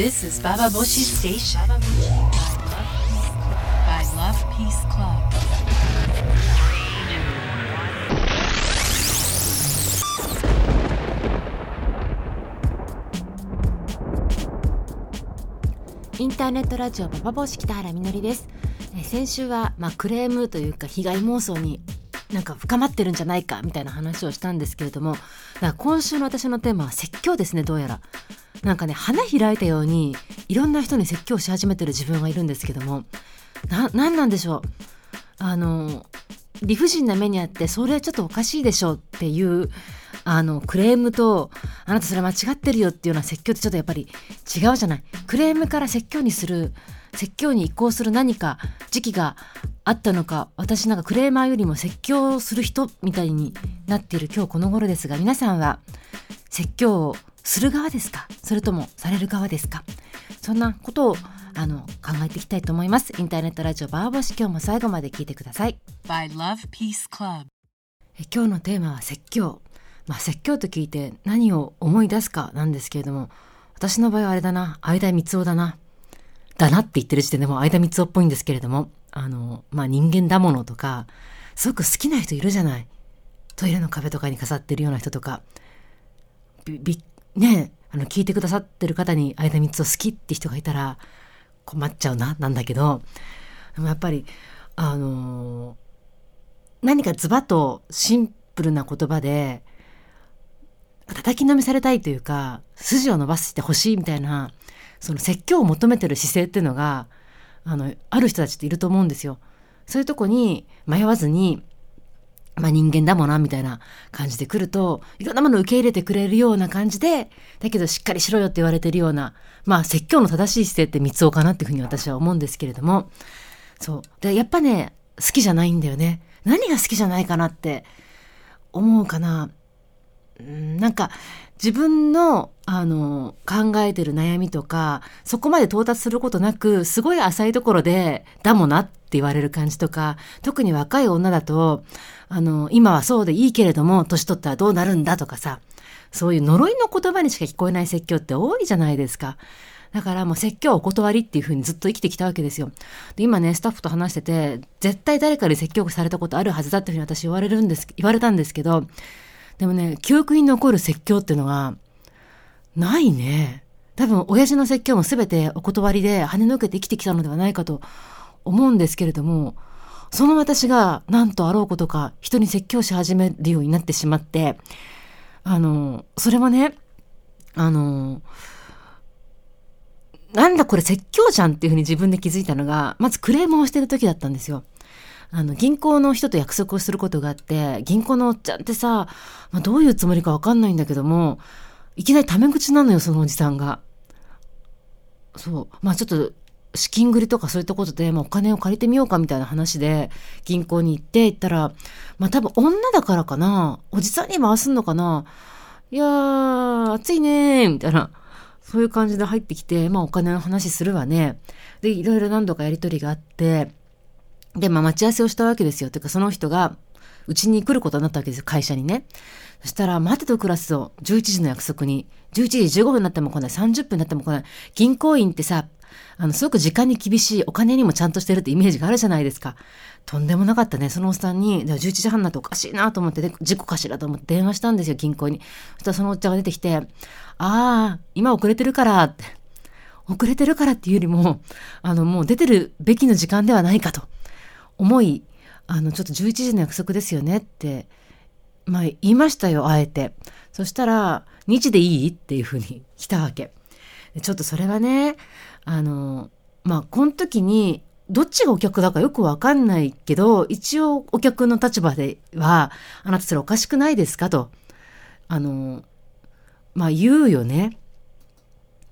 This is Baba Boshi Station by Love Peace Club. インターネットラジオパパボシ北原みのりです。え先週は、まあ、クレームというか被害妄想になんか深まってるんじゃないかみたいな話をしたんですけれども、だから今週の私のテーマは説教ですね、どうやら。なんかね、花開いたようにいろんな人に説教し始めてる自分がいるんですけども、な、なんなんでしょう？あの、理不尽な目にあって、それはちょっとおかしいでしょうっていう、あの、クレームと、あなたそれ間違ってるよっていうような説教ってちょっとやっぱり違うじゃない。クレームから説教にする、説教に移行する何か時期があったのか、私なんかクレーマーよりも説教する人みたいになっている今日この頃ですが、皆さんは説教をする側ですか？それともされる側ですか？そんなことをあの考えていきたいと思います。インターネットラジオバーボシ今日も最後まで聞いてください。By Love Peace Club. え今日のテーマは説教。まあ説教と聞いて何を思い出すかなんですけれども、私の場合はあれだな、相田光夫だな。だなって言ってる時点でもう相田光夫っぽいんですけれども、あの、まあ人間だものとか、すごく好きな人いるじゃない。トイレの壁とかに飾ってるような人とか、び、び、ね、あの、聞いてくださってる方に相田光夫好きって人がいたら困っちゃうな、なんだけど、でもやっぱり、あの何かズバッとシンプルな言葉で、叩きのめされたいというか、筋を伸ばしてほしいみたいな、その説教を求めてる姿勢っていうのが、あの、ある人たちっていると思うんですよ。そういうとこに迷わずに、まあ人間だもんな、みたいな感じで来ると、いろんなものを受け入れてくれるような感じで、だけどしっかりしろよって言われてるような、まあ説教の正しい姿勢って三つおかなっていうふうに私は思うんですけれども、そう。で、やっぱね、好きじゃないんだよね。何が好きじゃないかなって思うかな。なんか自分のあの考えてる悩みとかそこまで到達することなくすごい浅いところでだもなって言われる感じとか特に若い女だとあの今はそうでいいけれども年取ったらどうなるんだとかさそういう呪いの言葉にしか聞こえない説教って多いじゃないですか。だからもう説教お断りっていうふうにずっと生きてきたわけですよ。で、今ね、スタッフと話してて、絶対誰かに説教されたことあるはずだっていうふうに私言われるんです、言われたんですけど、でもね、記憶に残る説教っていうのが、ないね。多分、親父の説教も全てお断りで跳ねのけて生きてきたのではないかと思うんですけれども、その私が何とあろうことか人に説教し始めるようになってしまって、あの、それはね、あの、なんだこれ説教じゃんっていうふうに自分で気づいたのが、まずクレームをしてる時だったんですよ。あの、銀行の人と約束をすることがあって、銀行のおっちゃんってさ、まあ、どういうつもりかわかんないんだけども、いきなりタメ口なのよ、そのおじさんが。そう。まあちょっと、資金繰りとかそういったことで、まあ、お金を借りてみようかみたいな話で、銀行に行って、行ったら、まあ多分女だからかな、おじさんに回すのかな、いやー、暑いねー、みたいな。そういう感じで入ってきて、まあお金の話するわね。で、いろいろ何度かやりとりがあって、で、まあ待ち合わせをしたわけですよ。てかその人が、うちに来ることになったわけですよ、会社にね。そしたら、待てとクラスと11時の約束に、11時15分になっても来ない、30分になっても来ない。銀行員ってさ、あの、すごく時間に厳しい、お金にもちゃんとしてるってイメージがあるじゃないですか。とんでもなかったね。そのおっさんに、11時半になっておかしいなと思って、で事故かしらと思って電話したんですよ、銀行に。そしたらそのおっちゃんが出てきて、ああ、今遅れてるからって。遅れてるからっていうよりも、あの、もう出てるべきの時間ではないかと思い、あの、ちょっと11時の約束ですよねって、まあ言いましたよ、あえて。そしたら、日でいいっていうふうに 来たわけ。ちょっとそれはね、あの、まあ、この時に、どっちがお客だかよくわかんないけど、一応お客の立場では、あなたそれおかしくないですかと。あの、まあ言うよね。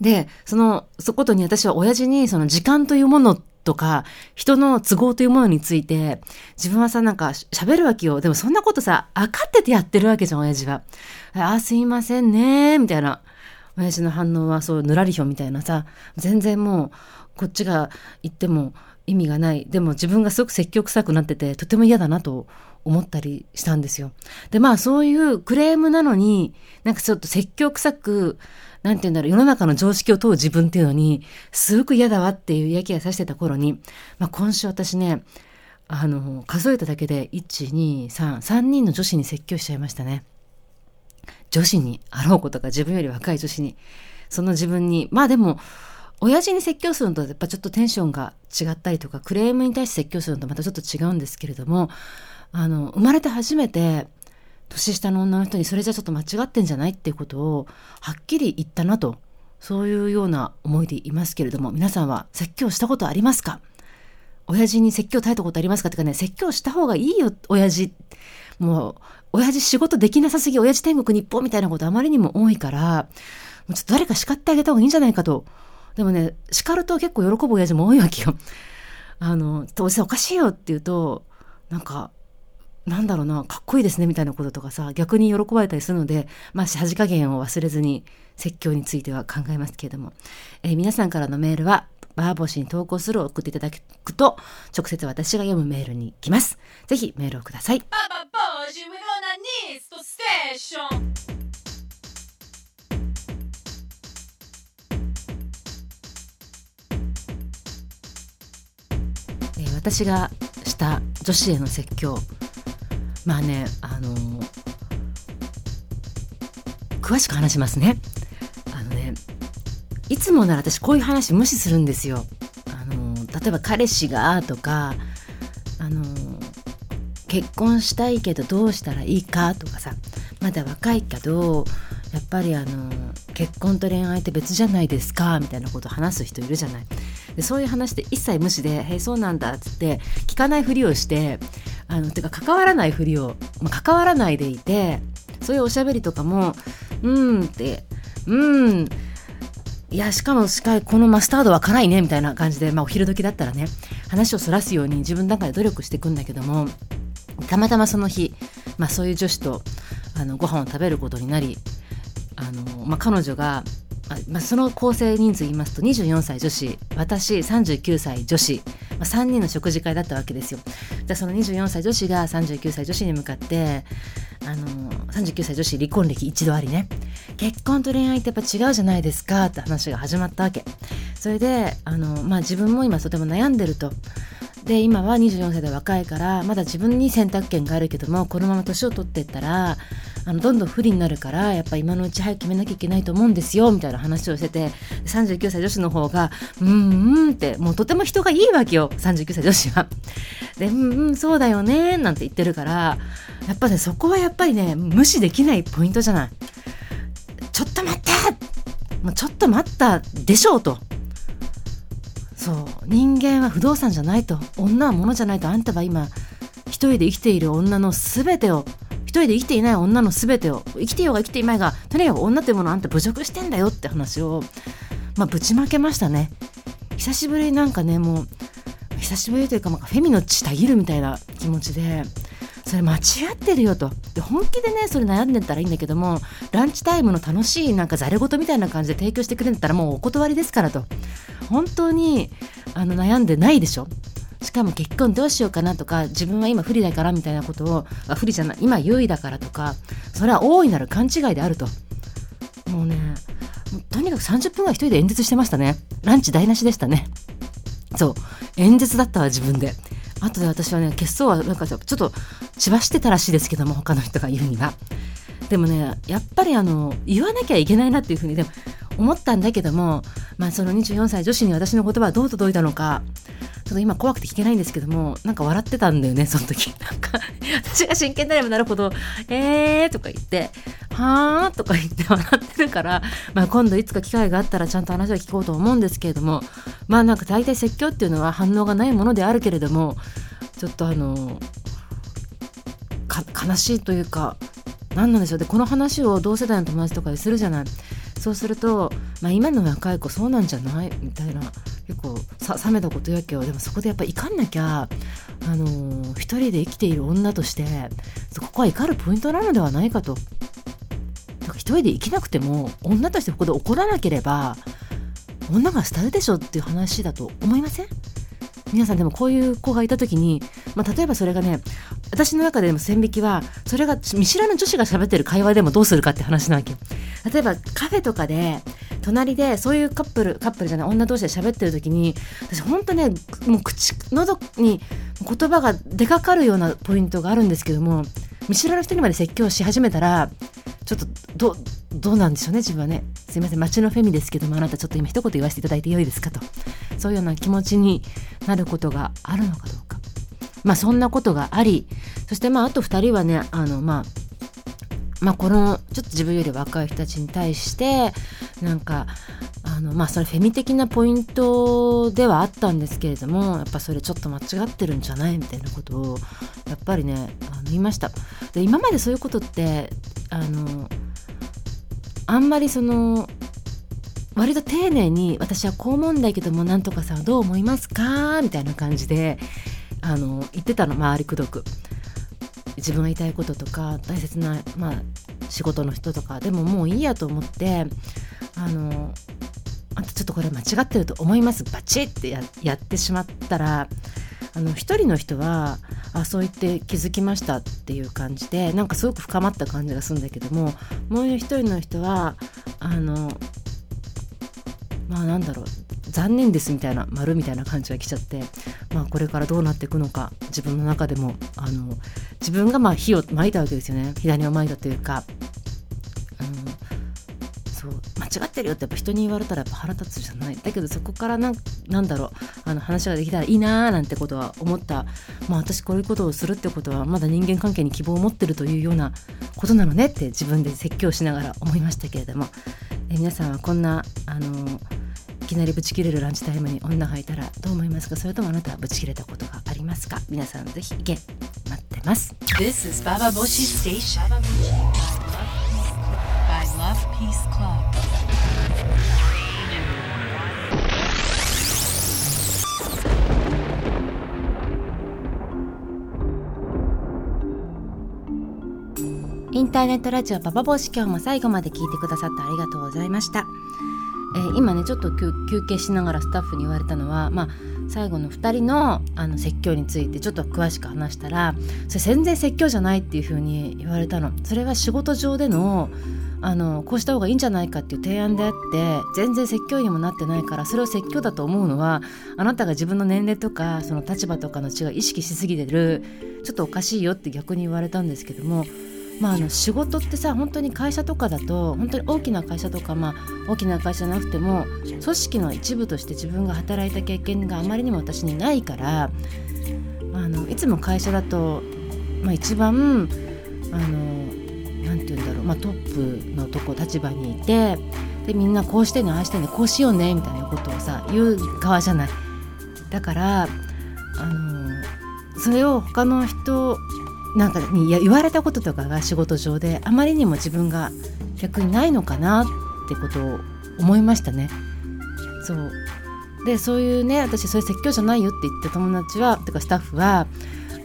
で、その、そことに私は親父にその時間というものとか、人の都合というものについて、自分はさ、なんか喋るわけよ。でもそんなことさ、分かっててやってるわけじゃん、親父は。あ、すいませんね、みたいな。親父の反応はそう、ぬらりひょみたいなさ、全然もう、こっちが言っても意味がない。でも自分がすごく積極臭くなってて、とても嫌だなと思ったりしたんですよ。で、まあそういうクレームなのに、なんかちょっと説教臭く、なんて言うんだろう、世の中の常識を問う自分っていうのに、すごく嫌だわっていう嫌気がさしてた頃に、まあ今週私ね、あの、数えただけで、1、2、3、3人の女子に説教しちゃいましたね。女子にあろうことか自分より若い女子に、その自分に、まあでも、親父に説教するのとやっぱちょっとテンションが違ったりとか、クレームに対して説教するのとまたちょっと違うんですけれども、あの、生まれて初めて、年下の女の人にそれじゃちょっと間違ってんじゃないっていうことをはっきり言ったなと、そういうような思いでいますけれども、皆さんは説教したことありますか？親父に説教耐えたことありますか？ってかね、説教した方がいいよ、親父。もう、親父仕事できなさすぎ、親父天国日本みたいなことあまりにも多いから、もうちょっと誰か叱ってあげた方がいいんじゃないかと。でもね、叱ると結構喜ぶ親父も多いわけよ。あの、おじさんおかしいよって言うと、なんか、なんだろうな、かっこいいですねみたいなこととかさ、逆に喜ばれたりするので、まあ、さじ加減を忘れずに説教については考えますけれども、えー、皆さんからのメールは、バーボシに投稿するを送っていただくと、直接私が読むメールに来ます。ぜひメールをください。私がした女子への説教まあねあの詳しく話しますね。あのねいつもなら私こういう話無視するんですよ。あの例えば彼氏がとかあの結婚したいけどどうしたらいいかとかさまだ若いけどやっぱりあの結婚と恋愛って別じゃないですかみたいなこと話す人いるじゃない。でそういう話で一切無視で「へえそうなんだ」っつって聞かないふりをしてあのてか関わらないふりを、まあ、関わらないでいてそういうおしゃべりとかも「うん」って「うん」いやしかもしかこのマスタードは辛いねみたいな感じで、まあ、お昼時だったらね話をそらすように自分の中で努力していくんだけどもたまたまその日、まあ、そういう女子とあのご飯を食べることになりあの、まあ、彼女がまあ、その構成人数言いますと24歳女子私39歳女子、まあ、3人の食事会だったわけですよ。じゃその24歳女子が39歳女子に向かってあの39歳女子離婚歴一度ありね。結婚と恋愛ってやっぱ違うじゃないですかって話が始まったわけ。それであの、まあ、自分も今とても悩んでると。で今は24歳で若いからまだ自分に選択権があるけどもこのまま年を取っていったらあのどんどん不利になるからやっぱ今のうち早く決めなきゃいけないと思うんですよみたいな話をしてて39歳女子の方が「うんうん」ってもうとても人がいいわけよ39歳女子は。で「うんうんそうだよね」なんて言ってるからやっぱねそこはやっぱりね無視できないポイントじゃない。ちょっと待ってもうちょっと待ったでしょうと。そう人間は不動産じゃないと女は物じゃないとあんたは今一人で生きている女の全てを人で生きていない女の全てを生きていようが生きていまいがとにかく女っていうものあんた侮辱してんだよって話をまあぶちまけましたね。久しぶりになんかねもう久しぶりというか、まあ、フェミの血たぎるみたいな気持ちでそれ間違ってるよと。で本気でねそれ悩んでたらいいんだけどもランチタイムの楽しいなんかざれ言みたいな感じで提供してくれんだったらもうお断りですからと。本当にあの悩んでないでしょ。しかも結婚どうしようかなとか自分は今不利だからみたいなことをあ不利じゃない今優位だからとかそれは大いなる勘違いであると。もうねとにかく30分ぐらい一人で演説してましたね。ランチ台無しでしたね。そう。演説だったわ自分で。後で私はね血相はなんかちょっと血走ってたらしいですけども他の人が言うには。でもねやっぱりあの言わなきゃいけないなっていうふうにでも思ったんだけどもまあその24歳女子に私の言葉はどう届いたのかちょっと今怖くて聞けないんですけどもなんか笑ってたんだよねその時。なんか私が真剣になればなるほど「えー」とか言って「はあ」とか言って笑ってるから、まあ、今度いつか機会があったらちゃんと話を聞こうと思うんですけれどもまあなんか大体説教っていうのは反応がないものであるけれどもちょっとあの悲しいというか何なんでしょうでこの話を同世代の友達とかでするじゃない。そうすると、まあ、今の若い子そうなんじゃない？みたいな。結構さ冷めたことやけどでもそこでやっぱ怒んなきゃあのー、一人で生きている女としてそこは怒るポイントなのではないかと。だか一人で生きなくても女としてここで怒らなければ女が廃るでしょっていう話だと思いません？皆さんでもこういう子がいた時に、まあ、例えばそれがね私の中でも線引きはそれが見知らぬ女子が喋ってる会話でもどうするかって話なわけ。例えばカフェとかで隣でそういうカップルカップルじゃない女同士で喋ってる時に私ほんとねもう口喉に言葉が出かかるようなポイントがあるんですけども見知らぬ人にまで説教し始めたらちょっとどどうなんでしょうね自分はね。すいません街のフェミですけどもあなたちょっと今一言言わせていただいてよいですかと。そういうような気持ちになることがあるのかどうか。まあそんなことがありそしてまああと2人はねあのまあまあ、このちょっと自分より若い人たちに対してなんかあのまあそれフェミ的なポイントではあったんですけれどもやっぱそれちょっと間違ってるんじゃないみたいなことをやっぱりねあの言いました。で今までそういうことってあのあんまりその割と丁寧に私はこう思うんだけどもなんとかさんどう思いますか？みたいな感じであの言ってたの周りくどく。自分が言いたいこととか大切な、まあ、仕事の人とかでももういいやと思ってあのあとちょっとこれ間違ってると思いますバチッってややってしまったらあの一人の人はあそう言って気づきましたっていう感じでなんかすごく深まった感じがするんだけどももう一人の人はあのまあなんだろう残念ですみたいな丸みたいな感じが来ちゃってまあこれからどうなっていくのか自分の中でもあの自分がまあ火を撒いたわけですよね。左を撒いたというか。あのそう。間違ってるよってやっぱ人に言われたらやっぱ腹立つじゃない。だけどそこからなんなんだろう。あの話ができたらいいなーなんてことは思った。まあ私こういうことをするってことはまだ人間関係に希望を持ってるというようなことなのねって自分で説教しながら思いましたけれども。え皆さんはこんなあのいきなりブチ切れるランチタイムに女がいたらどう思いますか？それともあなたはブチ切れたことがありますか？皆さんぜひ意見待ってます This is Baba Boshi Station. By Love Peace Club. インターネットラジオパパ帽子今日も最後まで聞いてくださってありがとうございました、えー今ねちょっと休休憩しながらスタッフに言われたのはまあ最後の2人のあの説教についてちょっと詳しく話したらそれ全然説教じゃないっていう風に言われたの。それは仕事上でのあのこうした方がいいんじゃないかっていう提案であって全然説教にもなってないからそれを説教だと思うのはあなたが自分の年齢とかその立場とかの違い意識しすぎてるちょっとおかしいよって逆に言われたんですけどもまあ、あの仕事ってさ本当に会社とかだと本当に大きな会社とか、まあ、大きな会社じゃなくても組織の一部として自分が働いた経験があまりにも私にないからあのいつも会社だと、まあ、一番あのなんて言うんだろう、まあ、トップのとこ立場にいてでみんなこうしてねああしてねこうしようねみたいなことをさ言う側じゃない。だからあのそれを他の人なんかに言われたこととかが仕事上であまりにも自分が逆にないのかなってことを思いましたね。そうでそういうね私それ説教じゃないよって言った友達はてかスタッフは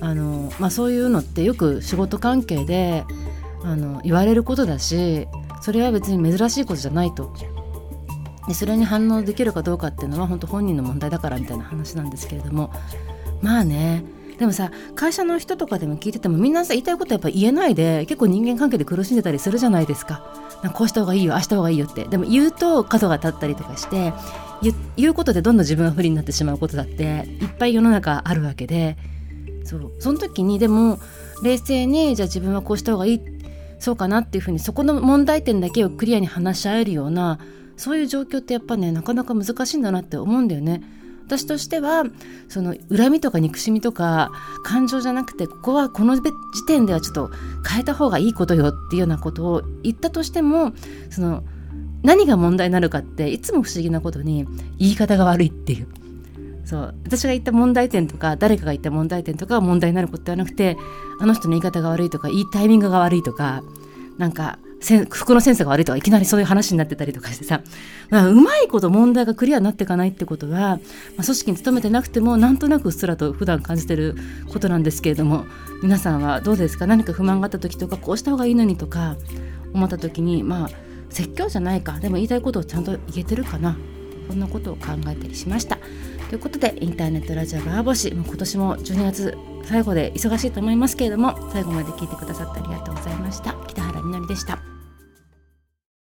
あの、まあ、そういうのってよく仕事関係であの言われることだしそれは別に珍しいことじゃないと。でそれに反応できるかどうかっていうのは本当本人の問題だからみたいな話なんですけれどもまあねでもさ会社の人とかでも聞いててもみんなさ言いたいことやっぱ言えないで結構人間関係で苦しんでたりするじゃないですか。なんかこうした方がいいよああした方がいいよって。でも言うと角が立ったりとかして言うことでどんどん自分が不利になってしまうことだっていっぱい世の中あるわけで。そうその時にでも冷静にじゃあ自分はこうした方がいいそうかなっていうふうにそこの問題点だけをクリアに話し合えるようなそういう状況ってやっぱねなかなか難しいんだなって思うんだよね。私としてはその恨みとか憎しみとか感情じゃなくてここはこの時点ではちょっと変えた方がいいことよっていうようなことを言ったとしてもその何が問題になるかっていつも不思議なことに言い方が悪いっていう。そう私が言った問題点とか誰かが言った問題点とかが問題になることではなくてあの人の言い方が悪いとかいいタイミングが悪いとかなんか服のセンスが悪いとかいきなりそういう話になってたりとかしてさ、まあ、うまいこと問題がクリアになっていかないってことは、まあ、組織に勤めてなくてもなんとなくうっすらと普段感じてることなんですけれども皆さんはどうですか？何か不満があった時とかこうした方がいいのにとか思った時にまあ説教じゃないかでも言いたいことをちゃんと言えてるかなそんなことを考えたりしました。ということでインターネットラジオバーボシ今年も12月最後で忙しいと思いますけれども最後まで聞いてくださってありがとうございました北原みのりでした。